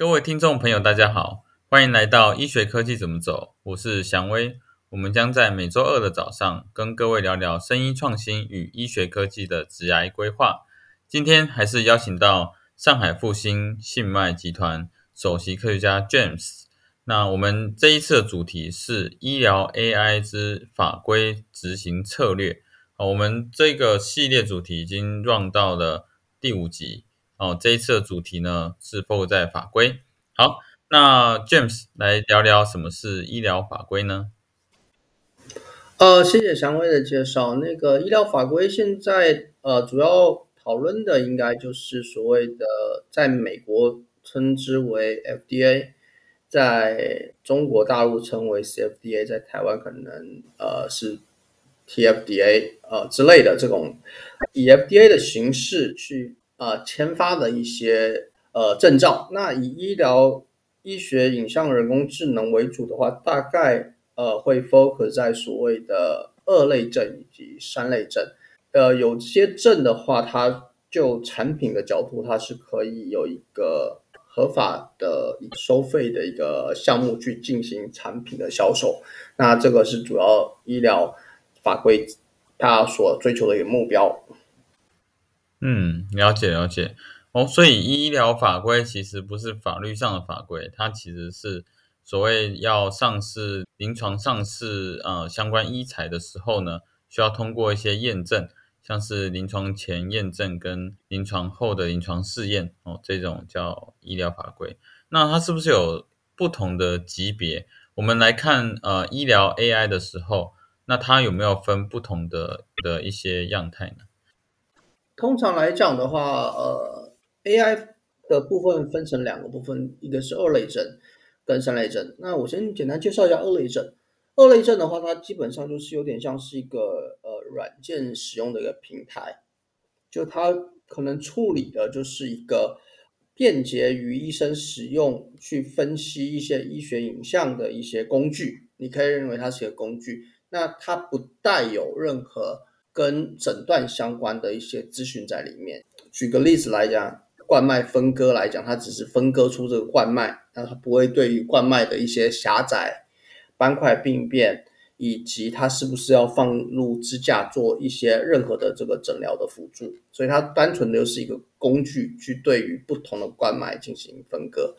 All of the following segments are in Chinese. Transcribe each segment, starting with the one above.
各位听众朋友，大家好，欢迎来到医学科技怎么走，我是祥威。我们将在每周二的早上跟各位聊聊生医创新与医学科技的职涯规划。今天还是邀请到上海复兴信脉集团首席科学家 James。那我们这一次的主题是医疗 AI 之法规执行策略。好，我们这个系列主题已经 run 到了第五集。哦，这一次的主题呢是 focus 在法规。好，那 James 来聊聊什么是医疗法规呢？呃，谢谢祥威的介绍。那个医疗法规现在呃主要讨论的应该就是所谓的在美国称之为 FDA，在中国大陆称为 CFDA，在台湾可能呃是 TFDA 呃之类的这种以 FDA 的形式去。呃，签发的一些呃证照，那以医疗医学影像人工智能为主的话，大概呃会 focus 在所谓的二类证以及三类证。呃，有些证的话，它就产品的角度，它是可以有一个合法的收费的一个项目去进行产品的销售。那这个是主要医疗法规它所追求的一个目标。嗯，了解了解哦，所以医疗法规其实不是法律上的法规，它其实是所谓要上市、临床上市呃相关医材的时候呢，需要通过一些验证，像是临床前验证跟临床后的临床试验哦，这种叫医疗法规。那它是不是有不同的级别？我们来看呃医疗 AI 的时候，那它有没有分不同的的一些样态呢？通常来讲的话，呃，AI 的部分分成两个部分，一个是二类证跟三类证。那我先简单介绍一下二类证。二类证的话，它基本上就是有点像是一个呃软件使用的一个平台，就它可能处理的就是一个便捷于医生使用去分析一些医学影像的一些工具。你可以认为它是一个工具，那它不带有任何。跟诊断相关的一些资讯在里面。举个例子来讲，冠脉分割来讲，它只是分割出这个冠脉，那它不会对于冠脉的一些狭窄、斑块病变，以及它是不是要放入支架做一些任何的这个诊疗的辅助。所以它单纯的就是一个工具，去对于不同的冠脉进行分割。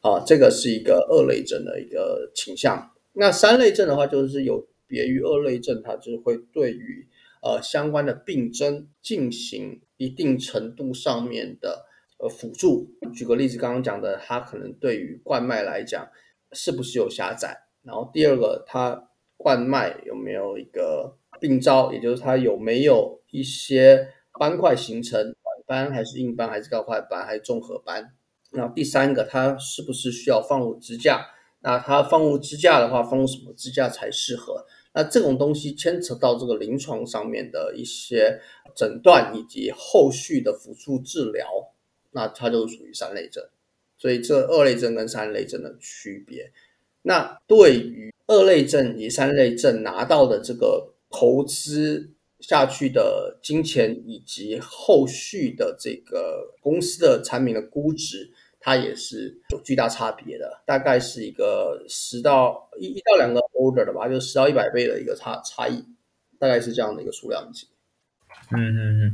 啊，这个是一个二类症的一个倾向。那三类症的话，就是有别于二类症，它就是会对于呃，相关的病症进行一定程度上面的呃辅助。举个例子，刚刚讲的，它可能对于冠脉来讲是不是有狭窄？然后第二个，它冠脉有没有一个病灶，也就是它有没有一些斑块形成，短斑还是硬斑，还是高块斑，还是综合斑？然后第三个，它是不是需要放入支架？那它放入支架的话，放入什么支架才适合？那这种东西牵扯到这个临床上面的一些诊断以及后续的辅助治疗，那它就属于三类症。所以这二类症跟三类症的区别，那对于二类症以及三类症拿到的这个投资下去的金钱以及后续的这个公司的产品的估值。它也是有巨大差别的，大概是一个十到一一到两个 order 的吧，就十到一百倍的一个差差异，大概是这样的一个数量级。嗯嗯嗯，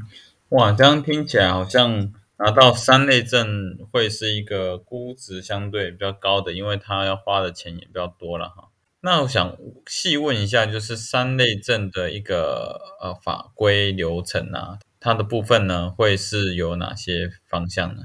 哇，这样听起来好像拿到三类证会是一个估值相对比较高的，因为它要花的钱也比较多了哈。那我想细问一下，就是三类证的一个呃法规流程啊，它的部分呢会是有哪些方向呢？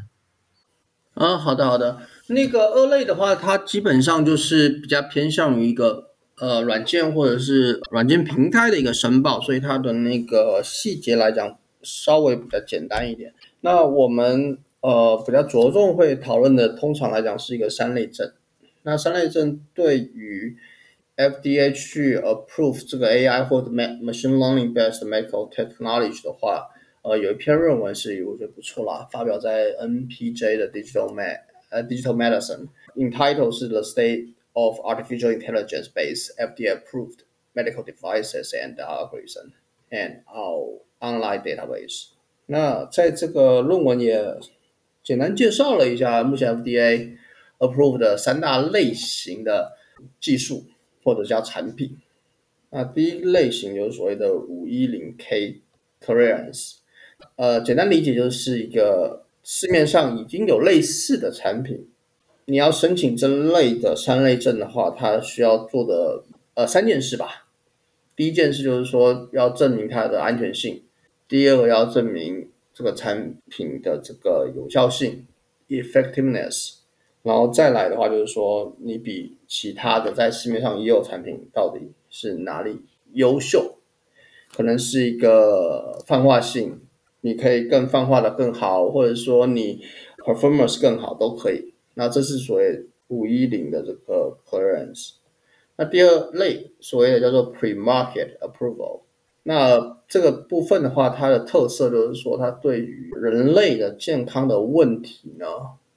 啊，好的好的，那个二类的话，它基本上就是比较偏向于一个呃软件或者是软件平台的一个申报，所以它的那个细节来讲稍微比较简单一点。那我们呃比较着重会讨论的，通常来讲是一个三类证。那三类证对于 FDA 去 approve 这个 AI 或者 machine learning based medical technology 的话。呃，有一篇论文是我觉得不错啦，发表在 NPJ 的 Digital Med 呃 Digital Medicine，entitled 是 The State of Artificial Intelligence-based FDA-approved medical devices and algorithms and our online database。那在这个论文也简单介绍了一下，目前 FDA Approved 的三大类型的技术或者叫产品。那第一类型就是所谓的五一零 K clearance，呃，简单理解就是一个市面上已经有类似的产品，你要申请这类的三类证的话，它需要做的呃三件事吧。第一件事就是说要证明它的安全性，第二个要证明这个产品的这个有效性 （effectiveness），然后再来的话就是说你比其他的在市面上也有产品到底是哪里优秀，可能是一个泛化性，你可以更泛化的更好，或者说你 performance 更好都可以。那这是所谓五一零的这个 clearance。那第二类所谓的叫做 pre-market approval，那这个部分的话，它的特色就是说，它对于人类的健康的问题呢，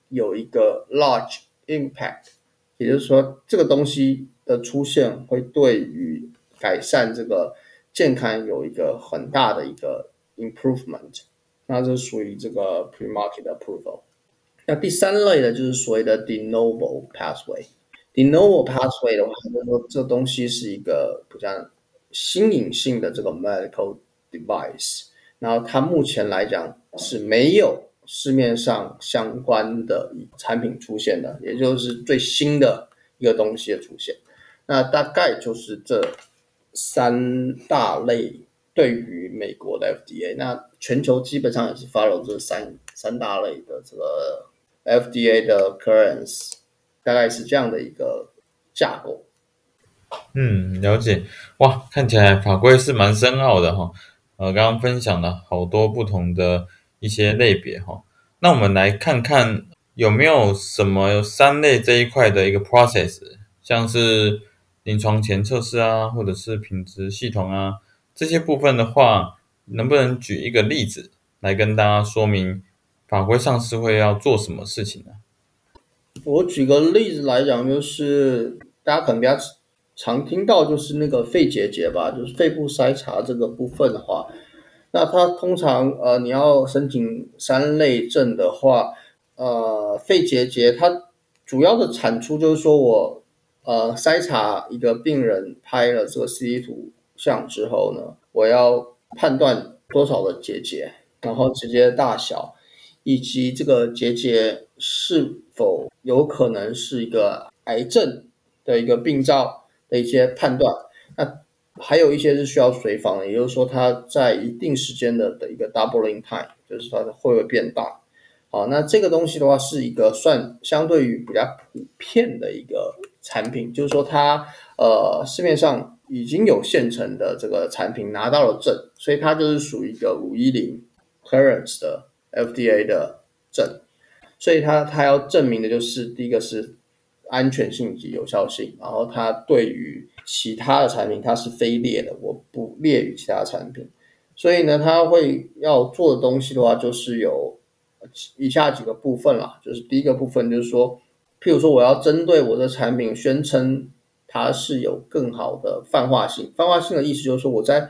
有一个 large impact，也就是说，这个东西的出现会对于改善这个健康有一个很大的一个 improvement，那这属于这个 pre-market approval。那第三类的就是所谓的 de novo pathway。De novo pathway 的话，就是说这东西是一个比较新颖性的这个 medical device，然后它目前来讲是没有市面上相关的产品出现的，也就是最新的一个东西的出现。那大概就是这三大类对于美国的 FDA，那全球基本上也是 follow 这三三大类的这个 FDA 的 clearance。大概是这样的一个架构。嗯，了解。哇，看起来法规是蛮深奥的哈。呃，刚刚分享了好多不同的一些类别哈。那我们来看看有没有什么三类这一块的一个 process，像是临床前测试啊，或者是品质系统啊这些部分的话，能不能举一个例子来跟大家说明法规上是会要做什么事情呢？我举个例子来讲，就是大家可能比较常听到，就是那个肺结节吧，就是肺部筛查这个部分的话，那它通常呃你要申请三类证的话，呃肺结节它主要的产出就是说我呃筛查一个病人拍了这个 CT 图像之后呢，我要判断多少的结节，然后结节大小。以及这个结节是否有可能是一个癌症的一个病灶的一些判断，那还有一些是需要随访的，也就是说它在一定时间的的一个 doubling time，就是它会不会变大？好，那这个东西的话是一个算相对于比较普遍的一个产品，就是说它呃市面上已经有现成的这个产品拿到了证，所以它就是属于一个五一零 clearance 的。FDA 的证，所以它它要证明的就是第一个是安全性及有效性，然后它对于其他的产品它是非列的，我不列于其他产品，所以呢，它会要做的东西的话，就是有以下几个部分啦，就是第一个部分就是说，譬如说我要针对我的产品宣称它是有更好的泛化性，泛化性的意思就是说我在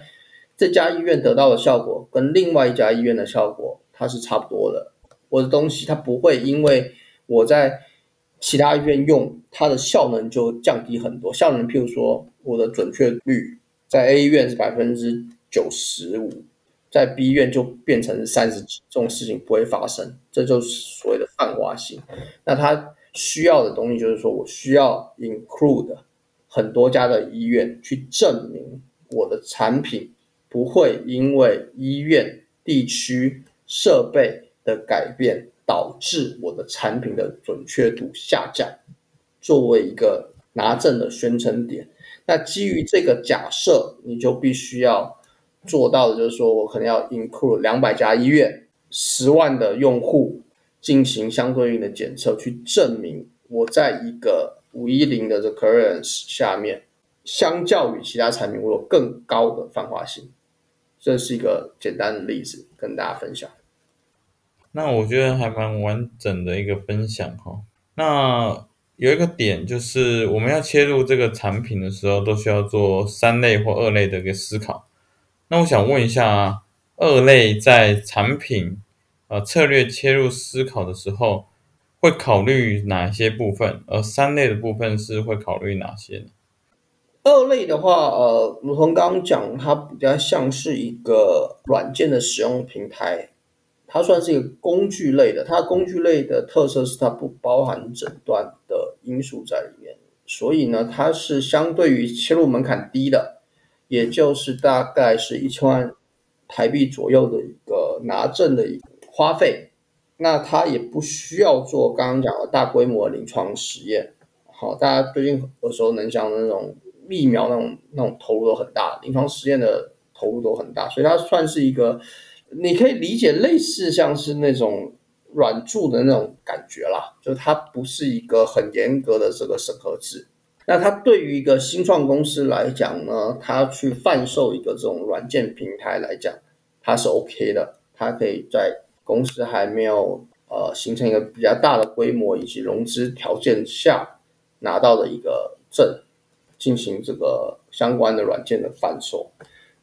这家医院得到的效果跟另外一家医院的效果。它是差不多的，我的东西它不会因为我在其他医院用它的效能就降低很多。效能，譬如说我的准确率在 A 医院是百分之九十五，在 B 医院就变成三十几，这种事情不会发生。这就是所谓的泛化性。那它需要的东西就是说我需要 include 很多家的医院去证明我的产品不会因为医院地区。设备的改变导致我的产品的准确度下降，作为一个拿证的宣称点。那基于这个假设，你就必须要做到的就是说我可能要 include 两百家医院、十万的用户进行相对应的检测，去证明我在一个五一零的这 clearance 下面，相较于其他产品，我有更高的泛化性。这是一个简单的例子，跟大家分享。那我觉得还蛮完整的一个分享哈。那有一个点就是，我们要切入这个产品的时候，都需要做三类或二类的一个思考。那我想问一下，二类在产品呃策略切入思考的时候，会考虑哪些部分？而三类的部分是会考虑哪些呢？二类的话，呃，如同刚刚讲，它比较像是一个软件的使用平台，它算是一个工具类的。它工具类的特色是它不包含诊断的因素在里面，所以呢，它是相对于切入门槛低的，也就是大概是一千万台币左右的一个拿证的花费。那它也不需要做刚刚讲的大规模临床实验。好，大家最近有时候能想的那种。疫苗那种那种投入都很大，临床实验的投入都很大，所以它算是一个，你可以理解类似像是那种软注的那种感觉啦，就是它不是一个很严格的这个审核制。那它对于一个新创公司来讲呢，它去贩售一个这种软件平台来讲，它是 OK 的，它可以在公司还没有呃形成一个比较大的规模以及融资条件下拿到的一个证。进行这个相关的软件的贩售，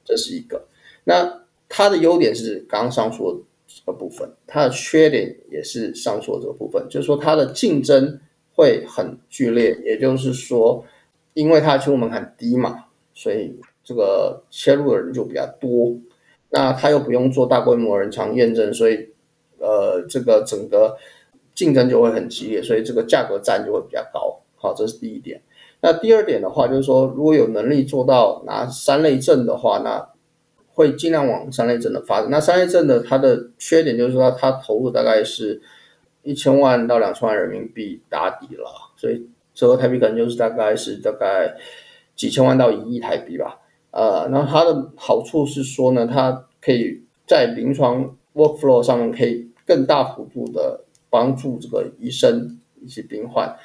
这是一个。那它的优点是刚刚上述这个部分，它的缺点也是上述这个部分，就是说它的竞争会很剧烈。也就是说，因为它切入门槛低嘛，所以这个切入的人就比较多。那它又不用做大规模人墙验证，所以呃，这个整个竞争就会很激烈，所以这个价格战就会比较高。好，这是第一点。那第二点的话，就是说，如果有能力做到拿三类证的话，那会尽量往三类证的发展。那三类证的它的缺点就是说，它投入大概是一千万到两千万人民币打底了，所以折合台币可能就是大概是大概几千万到一亿台币吧。呃，然后它的好处是说呢，它可以在临床 workflow 上面可以更大幅度的帮助这个医生以及病患。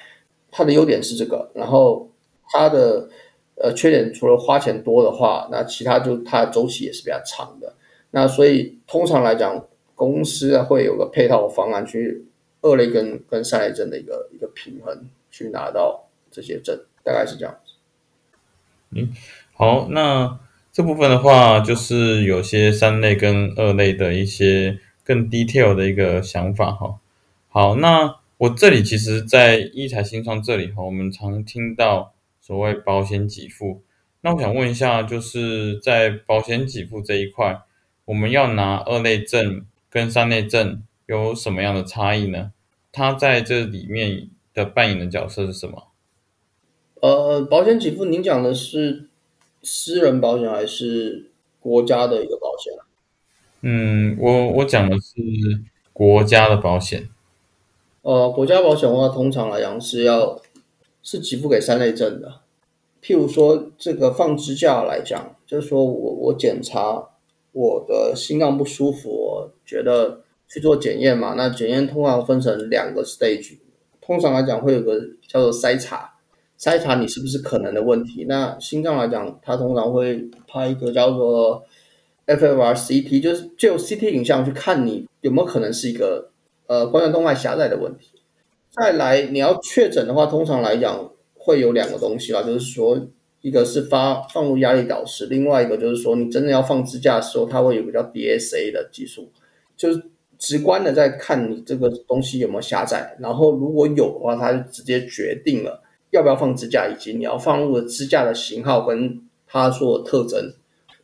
它的优点是这个，然后它的呃缺点除了花钱多的话，那其他就它的周期也是比较长的。那所以通常来讲，公司会有个配套方案去二类跟跟三类证的一个一个平衡，去拿到这些证，大概是这样子。嗯，好，那这部分的话，就是有些三类跟二类的一些更 detail 的一个想法哈。好，那。我这里其实，在一财新创这里哈，我们常听到所谓保险给付。那我想问一下，就是在保险给付这一块，我们要拿二类证跟三类证有什么样的差异呢？它在这里面的扮演的角色是什么？呃，保险给付，您讲的是私人保险还是国家的一个保险嗯，我我讲的是国家的保险。呃，国家保险的话，通常来讲是要是给付给三类证的。譬如说，这个放支架来讲，就是说我我检查我的心脏不舒服，我觉得去做检验嘛。那检验通常分成两个 stage，通常来讲会有个叫做筛查，筛查你是不是可能的问题。那心脏来讲，它通常会拍一个叫做 FFR CT，就是就 CT 影像去看你有没有可能是一个。呃，冠状动脉狭窄的问题。再来，你要确诊的话，通常来讲会有两个东西啦，就是说，一个是发放入压力导师，另外一个就是说，你真的要放支架的时候，它会有个叫 DSA 的技术，就是直观的在看你这个东西有没有狭窄，然后如果有的话，它就直接决定了要不要放支架，以及你要放入的支架的型号跟它做特征。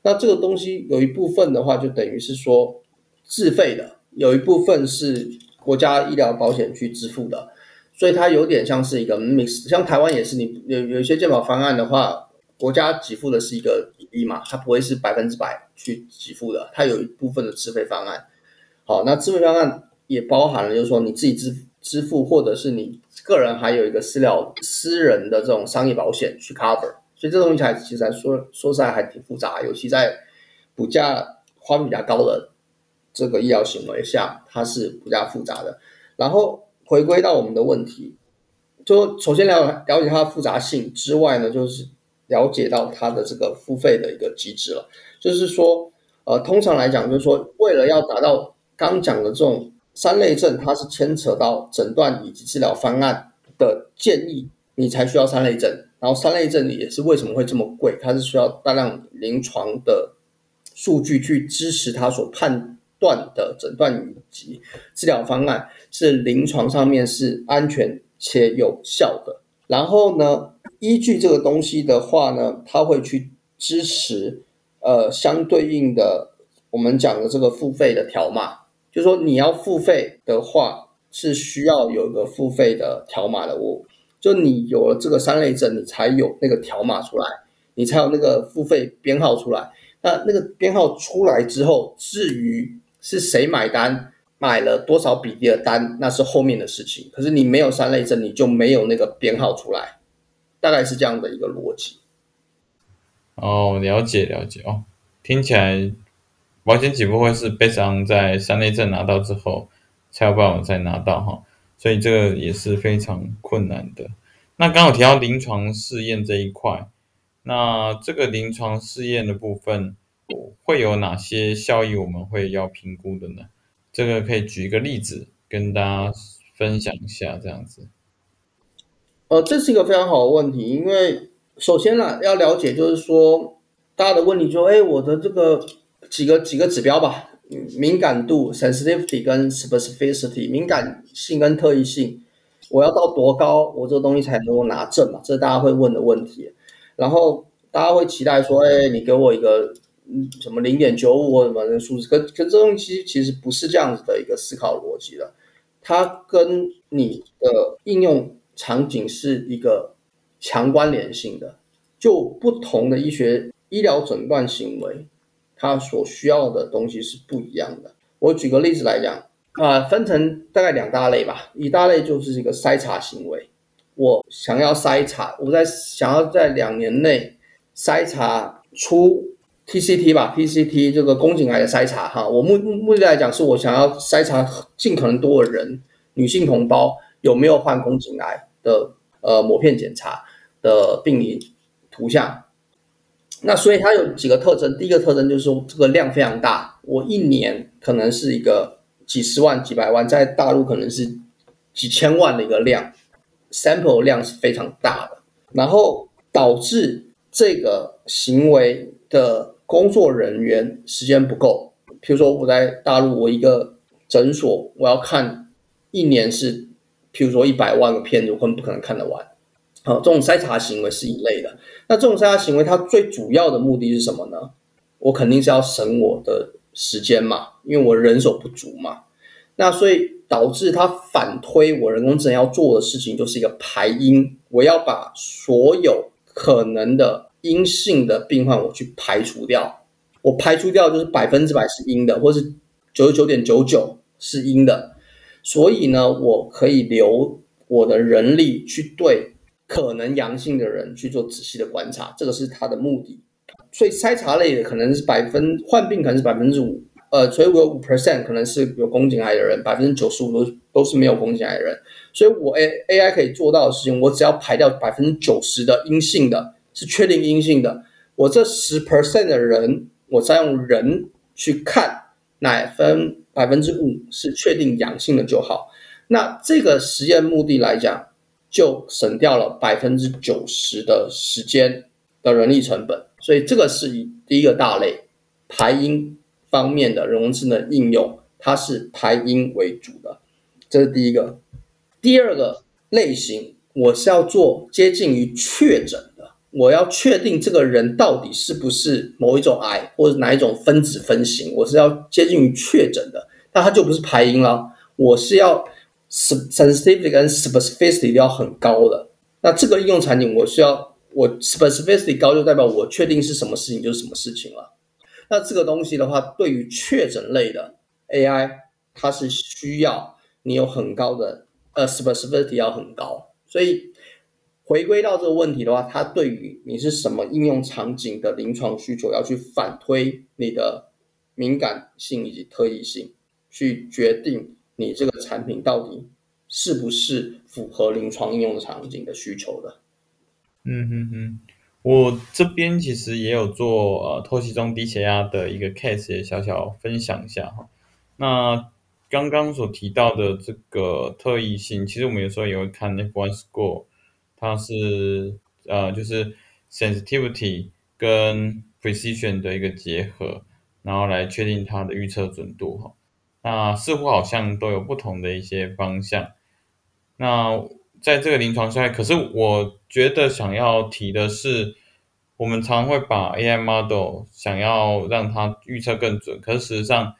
那这个东西有一部分的话，就等于是说自费的，有一部分是。国家医疗保险去支付的，所以它有点像是一个 mix，像台湾也是，你有有一些健保方案的话，国家给付的是一个比例嘛，它不会是百分之百去给付的，它有一部分的自费方案。好，那自费方案也包含了，就是说你自己支支付，或者是你个人还有一个私疗私人的这种商业保险去 cover，所以这东西还其实还说说实在还挺复杂，尤其在补价花费比较高的。这个医疗行为下，它是比较复杂的。然后回归到我们的问题，就首先了了解它的复杂性之外呢，就是了解到它的这个付费的一个机制了。就是说，呃，通常来讲，就是说，为了要达到刚讲的这种三类症，它是牵扯到诊断以及治疗方案的建议，你才需要三类症。然后三类症也是为什么会这么贵，它是需要大量临床的数据去支持它所判。断的诊断以及治疗方案是临床上面是安全且有效的。然后呢，依据这个东西的话呢，它会去支持呃相对应的我们讲的这个付费的条码，就是说你要付费的话是需要有一个付费的条码的。我就你有了这个三类证，你才有那个条码出来，你才有那个付费编号出来。那那个编号出来之后，至于是谁买单，买了多少比例的单，那是后面的事情。可是你没有三类证，你就没有那个编号出来，大概是这样的一个逻辑。哦，了解了解哦，听起来保险起步会是悲伤在三类证拿到之后才有办法再拿到哈，所以这个也是非常困难的。那刚好提到临床试验这一块。那这个临床试验的部分会有哪些效益？我们会要评估的呢？这个可以举一个例子跟大家分享一下，这样子。呃，这是一个非常好的问题，因为首先呢，要了解就是说，大家的问题说，哎，我的这个几个几个指标吧，敏感度 （sensitivity） 跟 specificity，敏感性跟特异性，我要到多高，我这个东西才能够拿证嘛？这是大家会问的问题。然后大家会期待说，哎，你给我一个嗯什么零点九五或什么的数字，可可这东西其实不是这样子的一个思考逻辑的，它跟你的应用场景是一个强关联性的，就不同的医学医疗诊断行为，它所需要的东西是不一样的。我举个例子来讲，啊，分成大概两大类吧，一大类就是一个筛查行为。我想要筛查，我在想要在两年内筛查出 TCT 吧，TCT 这个宫颈癌的筛查哈。我目目的来讲，是我想要筛查尽可能多的人，女性同胞有没有患宫颈癌的呃膜片检查的病理图像。那所以它有几个特征，第一个特征就是说这个量非常大，我一年可能是一个几十万、几百万，在大陆可能是几千万的一个量。sample 量是非常大的，然后导致这个行为的工作人员时间不够。比如说我在大陆，我一个诊所，我要看一年是，譬如说一百万个片子，我根本不可能看得完。好，这种筛查行为是一类的。那这种筛查行为，它最主要的目的是什么呢？我肯定是要省我的时间嘛，因为我人手不足嘛。那所以。导致它反推我人工智能要做的事情就是一个排因，我要把所有可能的阴性的病患我去排除掉，我排除掉就是百分之百是阴的，或是九十九点九九是阴的，所以呢，我可以留我的人力去对可能阳性的人去做仔细的观察，这个是它的目的。所以筛查类的可能是百分患病可能是百分之五。呃，所以我有五 percent 可能是有宫颈癌的人，百分之九十五都都是没有宫颈癌的人。所以我 A A I 可以做到的事情，我只要排掉百分之九十的阴性的，是确定阴性的。我这十 percent 的人，我再用人去看哪分百分之五是确定阳性的就好。那这个实验目的来讲，就省掉了百分之九十的时间的人力成本。所以这个是以第一个大类排阴。方面的人工智能应用，它是排音为主的，这是第一个。第二个类型，我是要做接近于确诊的，我要确定这个人到底是不是某一种癌，或者哪一种分子分型，我是要接近于确诊的，那它就不是排音了。我是要 sensitivity 跟 specificity 要很高的。那这个应用场景，我需要我 specificity 高，就代表我确定是什么事情就是什么事情了。那这个东西的话，对于确诊类的 AI，它是需要你有很高的呃 specificity 要很高，所以回归到这个问题的话，它对于你是什么应用场景的临床需求，要去反推你的敏感性以及特异性，去决定你这个产品到底是不是符合临床应用场景的需求的。嗯哼哼。我这边其实也有做呃透析中低血压的一个 case，也小小分享一下哈。那刚刚所提到的这个特异性，其实我们有时候也会看 F1 score，它是呃就是 sensitivity 跟 precision 的一个结合。然后来确定它的预测准度哈。那似乎好像都有不同的一些方向。那在这个临床下，可是我觉得想要提的是，我们常会把 AI model 想要让它预测更准，可是事实上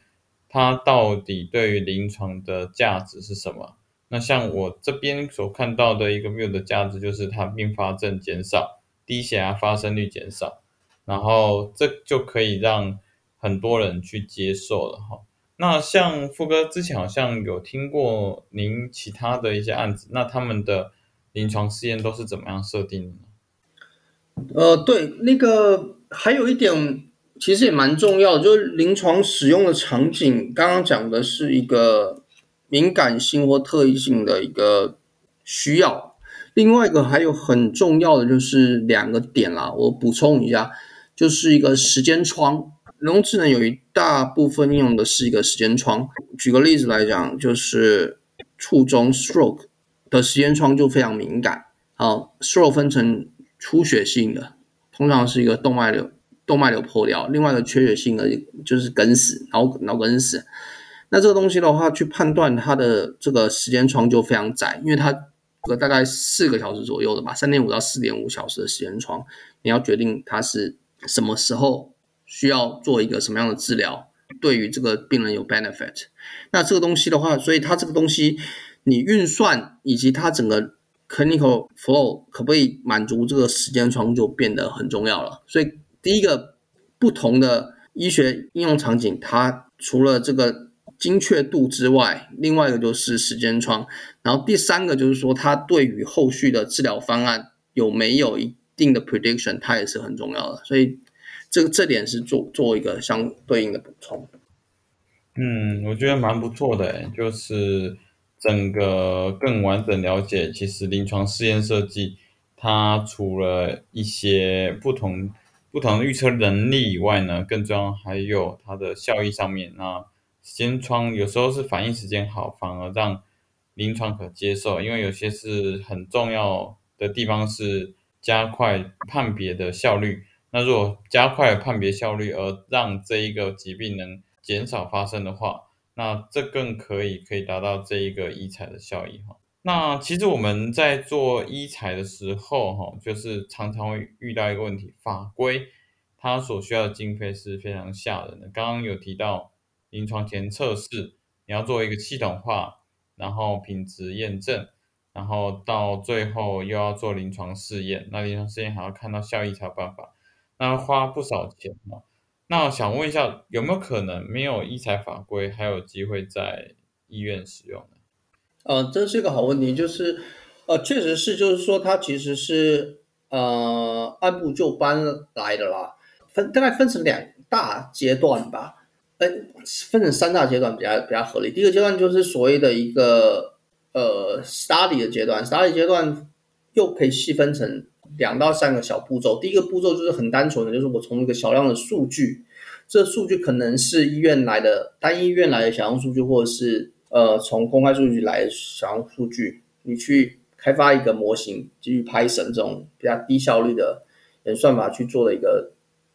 它到底对于临床的价值是什么？那像我这边所看到的一个 view 的价值，就是它并发症减少，低血压发生率减少，然后这就可以让很多人去接受了哈。那像富哥之前好像有听过您其他的一些案子，那他们的临床试验都是怎么样设定的呢？呃，对，那个还有一点其实也蛮重要，就是临床使用的场景，刚刚讲的是一个敏感性或特异性的一个需要，另外一个还有很重要的就是两个点啦，我补充一下，就是一个时间窗。人工智能有一大部分应用的是一个时间窗。举个例子来讲，就是卒中 stroke 的时间窗就非常敏感。好，stroke 分成出血性的，通常是一个动脉瘤动脉瘤破掉；另外一个缺血性的，就是梗死，脑脑梗死。那这个东西的话，去判断它的这个时间窗就非常窄，因为它大概四个小时左右的吧，三点五到四点五小时的时间窗，你要决定它是什么时候。需要做一个什么样的治疗，对于这个病人有 benefit？那这个东西的话，所以它这个东西你运算以及它整个 clinical flow 可不可以满足这个时间窗就变得很重要了。所以第一个不同的医学应用场景，它除了这个精确度之外，另外一个就是时间窗，然后第三个就是说它对于后续的治疗方案有没有一定的 prediction，它也是很重要的。所以。这个这点是做做一个相对应的补充。嗯，我觉得蛮不错的，就是整个更完整了解，其实临床试验设计，它除了一些不同不同的预测能力以外呢，更重要还有它的效益上面。那时间窗有时候是反应时间好，反而让临床可接受，因为有些是很重要的地方是加快判别的效率。那如果加快判别效率，而让这一个疾病能减少发生的话，那这更可以可以达到这一个医材的效益哈。那其实我们在做医材的时候哈，就是常常会遇到一个问题，法规它所需要的经费是非常吓人的。刚刚有提到临床前测试，你要做一个系统化，然后品质验证，然后到最后又要做临床试验，那临床试验还要看到效益才有办法。那花不少钱嘛？那我想问一下，有没有可能没有医材法规，还有机会在医院使用呢？呃，这是一个好问题，就是呃，确实是，就是说它其实是呃按部就班来的啦，分大概分成两大阶段吧，呃，分成三大阶段比较比较合理。第一个阶段就是所谓的一个呃 study 的阶段，study 阶段又可以细分成。两到三个小步骤，第一个步骤就是很单纯的，就是我从一个小量的数据，这数据可能是医院来的单医院来的小量数据，或者是呃从公开数据来的小量数据，你去开发一个模型，基于 Python 这种比较低效率的演算法去做的一个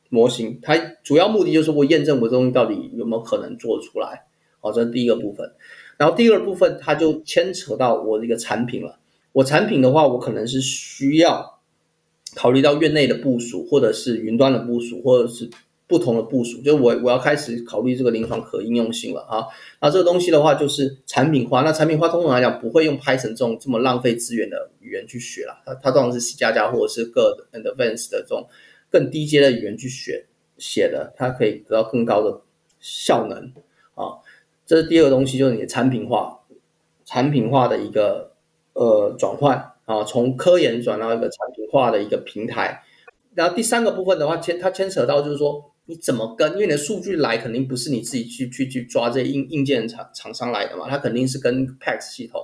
模型，它主要目的就是我验证我这东西到底有没有可能做出来，好，这是第一个部分。然后第二部分它就牵扯到我的一个产品了，我产品的话，我可能是需要。考虑到院内的部署，或者是云端的部署，或者是不同的部署，就我我要开始考虑这个临床可应用性了啊。那这个东西的话，就是产品化。那产品化通常来讲，不会用 Python 这种这么浪费资源的语言去学了。它它通常是 C 加加或者是各 Advanced 的这种更低阶的语言去学写的，它可以得到更高的效能啊。这是第二个东西，就是你的产品化，产品化的一个呃转换。啊，从科研转到一个产品化的一个平台，然后第三个部分的话，牵它牵扯到就是说，你怎么跟，因为你的数据来肯定不是你自己去去去抓这硬硬件厂厂商来的嘛，它肯定是跟 PACS 系统，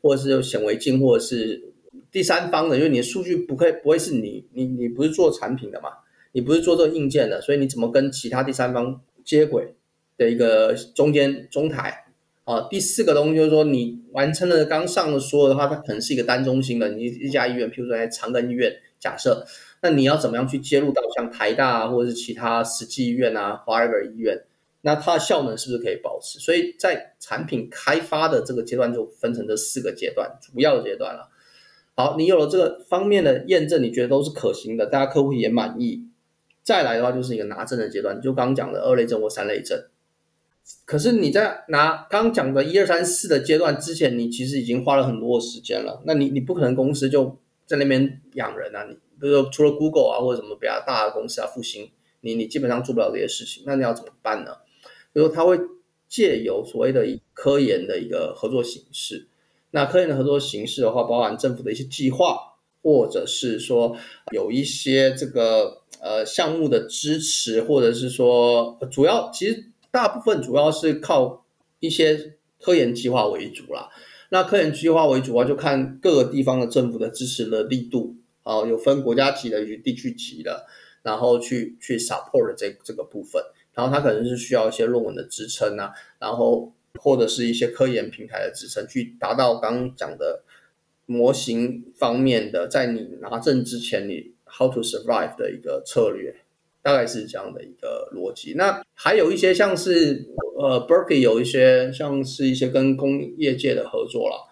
或者是显微镜，或者是第三方的，因为你的数据不会不会是你你你不是做产品的嘛，你不是做这个硬件的，所以你怎么跟其他第三方接轨的一个中间中台。啊，第四个东西就是说，你完成了刚上的所有的话，它可能是一个单中心的，你一家医院，譬如说在长庚医院，假设那你要怎么样去接入到像台大啊，或者是其他实际医院啊、华尔医院？那它的效能是不是可以保持？所以在产品开发的这个阶段就分成这四个阶段，主要的阶段了。好，你有了这个方面的验证，你觉得都是可行的，大家客户也满意。再来的话就是一个拿证的阶段，就刚讲的二类证或三类证。可是你在拿刚讲的一二三四的阶段之前，你其实已经花了很多的时间了。那你你不可能公司就在那边养人啊？你比如说除了 Google 啊或者什么比较大的公司啊，复兴，你你基本上做不了这些事情。那你要怎么办呢？比如说他会借由所谓的科研的一个合作形式。那科研的合作形式的话，包含政府的一些计划，或者是说有一些这个呃项目的支持，或者是说主要其实。大部分主要是靠一些科研计划为主啦。那科研计划为主啊，就看各个地方的政府的支持的力度啊，有分国家级的与地区级的，然后去去 support 这这个部分。然后它可能是需要一些论文的支撑啊，然后或者是一些科研平台的支撑，去达到刚刚讲的模型方面的，在你拿证之前，你 how to survive 的一个策略。大概是这样的一个逻辑。那还有一些像是呃，Berkeley 有一些像是一些跟工业界的合作了，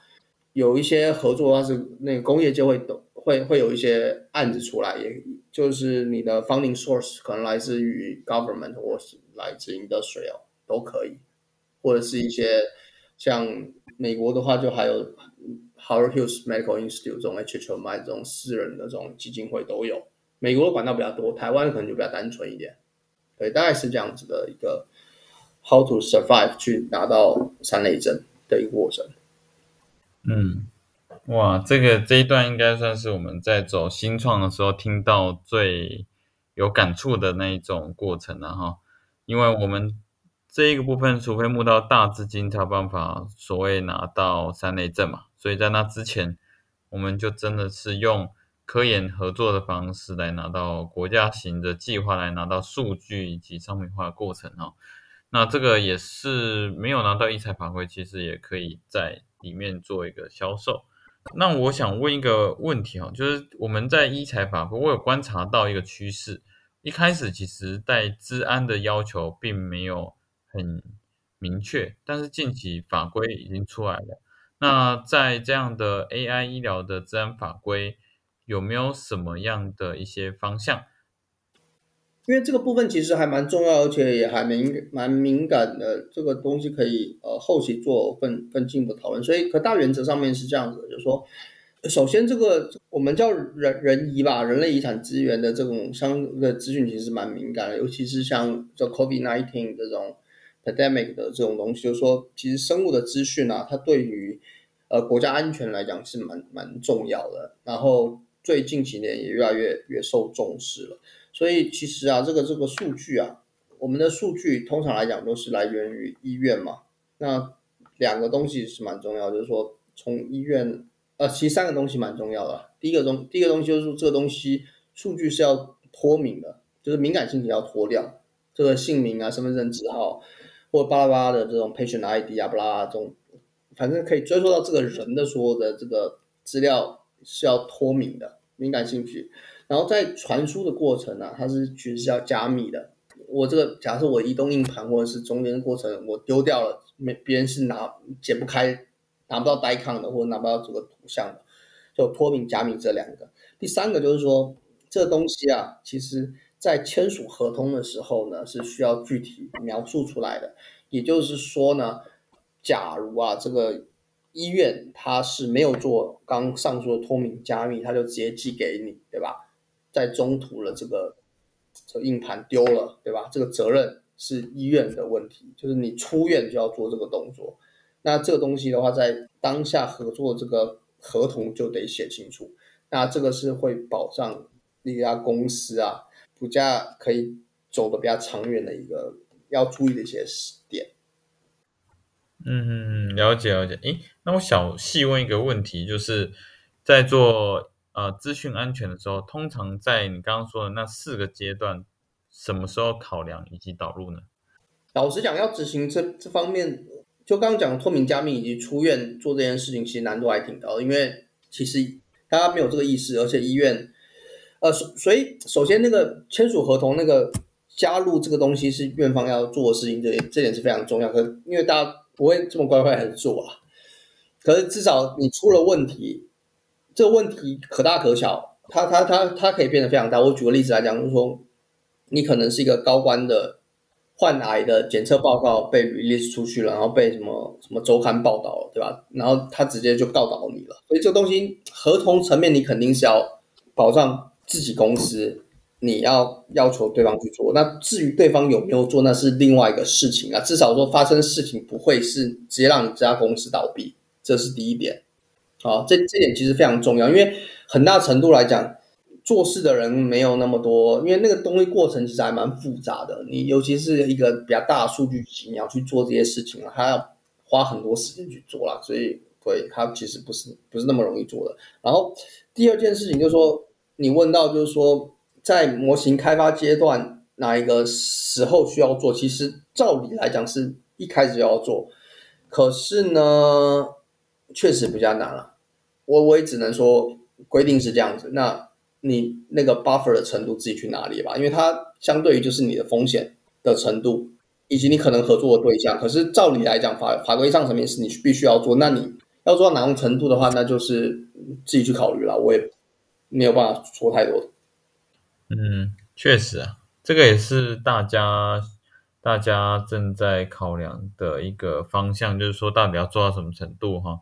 有一些合作它是那个工业界会懂，会会有一些案子出来，也就是你的 funding source 可能来自于 government 或是来自 industrial 都可以，或者是一些像美国的话，就还有 Howard Hughes Medical Institute 这种 HHMI 这种私人的这种基金会都有。美国的管道比较多，台湾可能就比较单纯一点，对，大概是这样子的一个 how to survive 去拿到三类证的一个过程。嗯，哇，这个这一段应该算是我们在走新创的时候听到最有感触的那一种过程了哈，因为我们这一个部分，除非募到大资金才有办法所谓拿到三类证嘛，所以在那之前，我们就真的是用。科研合作的方式来拿到国家型的计划，来拿到数据以及商品化的过程哦。那这个也是没有拿到一财法规，其实也可以在里面做一个销售。那我想问一个问题哈，就是我们在一财法规，我有观察到一个趋势，一开始其实在治安的要求并没有很明确，但是近期法规已经出来了。那在这样的 AI 医疗的治安法规。有没有什么样的一些方向？因为这个部分其实还蛮重要，而且也还敏蛮敏感的。这个东西可以呃后期做更更进一步讨论。所以，可大原则上面是这样子，就是说，首先这个我们叫人人遗吧，人类遗产资源的这种相的资讯其实蛮敏感的，尤其是像这 COVID nineteen 这种 pandemic 的这种东西，就是说，其实生物的资讯啊，它对于呃国家安全来讲是蛮蛮重要的。然后最近几年也越来越越受重视了，所以其实啊，这个这个数据啊，我们的数据通常来讲都是来源于医院嘛。那两个东西是蛮重要，就是说从医院，呃，其实三个东西蛮重要的。第一个东，第一个东西就是这个东西数据是要脱敏的，就是敏感性要脱掉，这个姓名啊、身份证字号或巴拉巴拉的这种 patient ID 啊、巴拉这种，反正可以追溯到这个人的所有的这个资料是要脱敏的。敏感兴趣，然后在传输的过程呢，它是其实是要加密的。我这个假设我移动硬盘或者是中间的过程我丢掉了，没别人是拿解不开，拿不到 DICOM 的或者拿不到这个图像的，就脱敏加密这两个。第三个就是说，这东西啊，其实在签署合同的时候呢，是需要具体描述出来的。也就是说呢，假如啊这个。医院它是没有做刚上述的脱敏加密，它就直接寄给你，对吧？在中途了，这个这硬盘丢了，对吧？这个责任是医院的问题，就是你出院就要做这个动作。那这个东西的话，在当下合作这个合同就得写清楚。那这个是会保障那家公司啊，股价可以走的比较长远的一个要注意的一些点。嗯，了解了解。诶，那我小细问一个问题，就是在做呃资讯安全的时候，通常在你刚刚说的那四个阶段，什么时候考量以及导入呢？老实讲，要执行这这方面，就刚刚讲的透明加密以及出院做这件事情，其实难度还挺高的，因为其实大家没有这个意识，而且医院呃，所所以首先那个签署合同那个加入这个东西是院方要做的事情，这这点是非常重要。可因为大家不会这么乖乖的做啊，可是至少你出了问题，这个问题可大可小，它它它它可以变得非常大。我举个例子来讲，就是说你可能是一个高官的患癌的检测报告被 release 出去了，然后被什么什么周刊报道了，对吧？然后他直接就告倒你了。所以这个东西合同层面你肯定是要保障。自己公司，你要要求对方去做，那至于对方有没有做，那是另外一个事情啊。至少说发生事情不会是直接让你这家公司倒闭，这是第一点。好，这这点其实非常重要，因为很大程度来讲，做事的人没有那么多，因为那个东西过程其实还蛮复杂的。你尤其是一个比较大数据集，你要去做这些事情啊，还要花很多时间去做啦。所以，对它其实不是不是那么容易做的。然后第二件事情就是说。你问到就是说，在模型开发阶段哪一个时候需要做？其实照理来讲是一开始就要做，可是呢，确实比较难了。我我也只能说规定是这样子。那你那个 buffer 的程度自己去哪里吧？因为它相对于就是你的风险的程度，以及你可能合作的对象。可是照理来讲，法法规上层面是你必须要做。那你要做到哪种程度的话，那就是自己去考虑了。我也。没有办法说太多。嗯，确实啊，这个也是大家大家正在考量的一个方向，就是说到底要做到什么程度哈。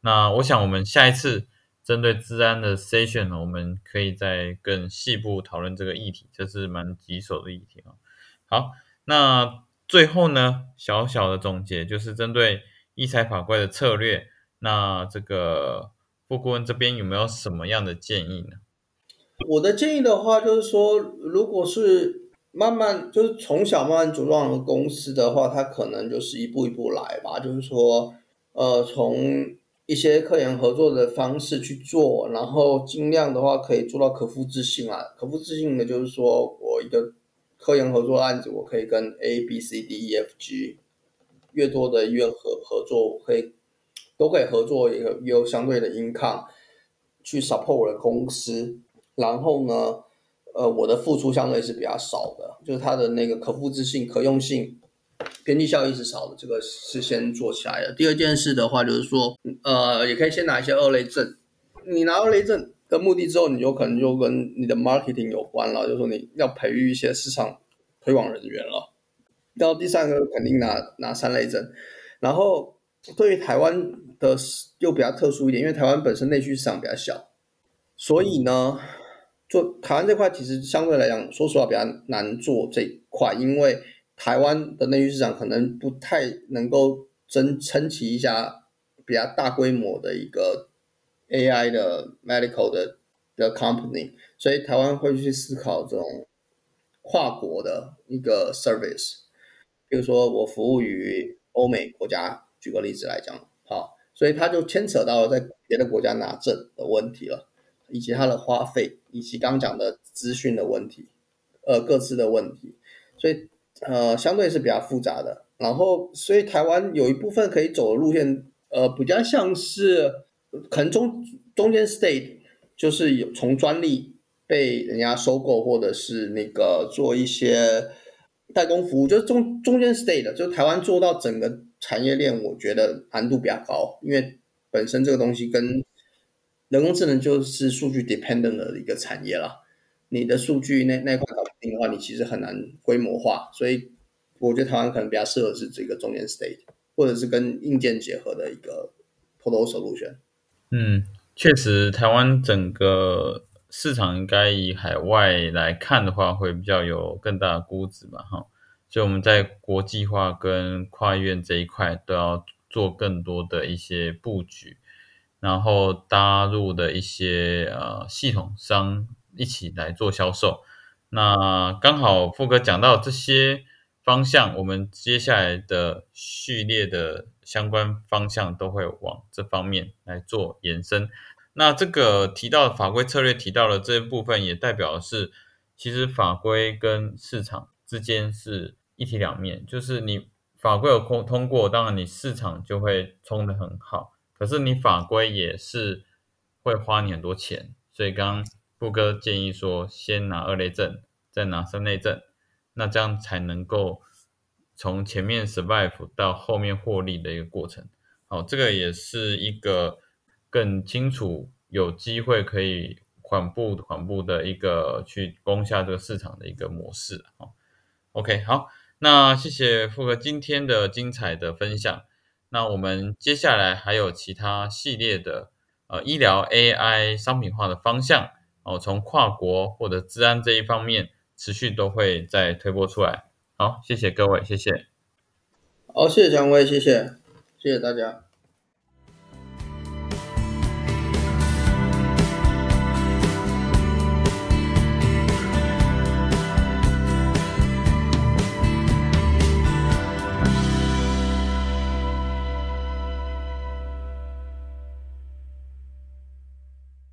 那我想我们下一次针对治安的 session 呢，我们可以再更细部讨论这个议题，这是蛮棘手的议题啊。好，那最后呢，小小的总结就是针对一财法规的策略，那这个。副顾问这边有没有什么样的建议呢？我的建议的话，就是说，如果是慢慢就是从小慢慢茁壮的公司的话，它可能就是一步一步来吧。就是说，呃，从一些科研合作的方式去做，然后尽量的话可以做到可复制性啊。可复制性的就是说我一个科研合作案子，我可以跟 A、B、C、D、E、F、G 越多的医院合合作，我可以。都可以合作，也有有相对的 income 去 support 我的公司，然后呢，呃，我的付出相对是比较少的，就是它的那个可复制性、可用性、边际效益是少的，这个是先做起来的。第二件事的话，就是说，呃，也可以先拿一些二类证。你拿二类证的目的之后，你就可能就跟你的 marketing 有关了，就是说你要培育一些市场推广人员了。然后第三个肯定拿拿三类证，然后。对于台湾的又比较特殊一点，因为台湾本身内需市场比较小，所以呢，做台湾这块其实相对来讲，说实话比较难做这一块，因为台湾的内需市场可能不太能够撑撑起一家比较大规模的一个 AI 的 medical 的的 company，所以台湾会去思考这种跨国的一个 service，比如说我服务于欧美国家。举个例子来讲，好，所以它就牵扯到了在别的国家拿证的问题了，以及它的花费，以及刚讲的资讯的问题，呃，各自的问题，所以呃，相对是比较复杂的。然后，所以台湾有一部分可以走的路线，呃，比较像是可能中中间 state，就是有从专利被人家收购，或者是那个做一些代工服务，就是中中间 state，就是台湾做到整个。产业链我觉得难度比较高，因为本身这个东西跟人工智能就是数据 dependent 的一个产业了。你的数据那那块搞不定的话，你其实很难规模化。所以我觉得台湾可能比较适合是这个中间 state，或者是跟硬件结合的一个 total solution。嗯，确实，台湾整个市场应该以海外来看的话，会比较有更大的估值吧，哈。所以我们在国际化跟跨院这一块都要做更多的一些布局，然后搭入的一些呃系统商一起来做销售。那刚好富哥讲到这些方向，我们接下来的序列的相关方向都会往这方面来做延伸。那这个提到法规策略提到的这一部分，也代表的是其实法规跟市场之间是。一体两面，就是你法规有通通过，当然你市场就会冲得很好。可是你法规也是会花你很多钱，所以刚刚富哥建议说，先拿二类证，再拿三类证，那这样才能够从前面 survive 到后面获利的一个过程。好，这个也是一个更清楚，有机会可以缓步缓步的一个去攻下这个市场的一个模式。好，OK，好，那谢谢富哥今天的精彩的分享。那我们接下来还有其他系列的呃医疗 AI 商品化的方向哦，从跨国或者治安这一方面持续都会再推播出来。好，谢谢各位，谢谢。好，谢谢蒋威，谢谢，谢谢大家。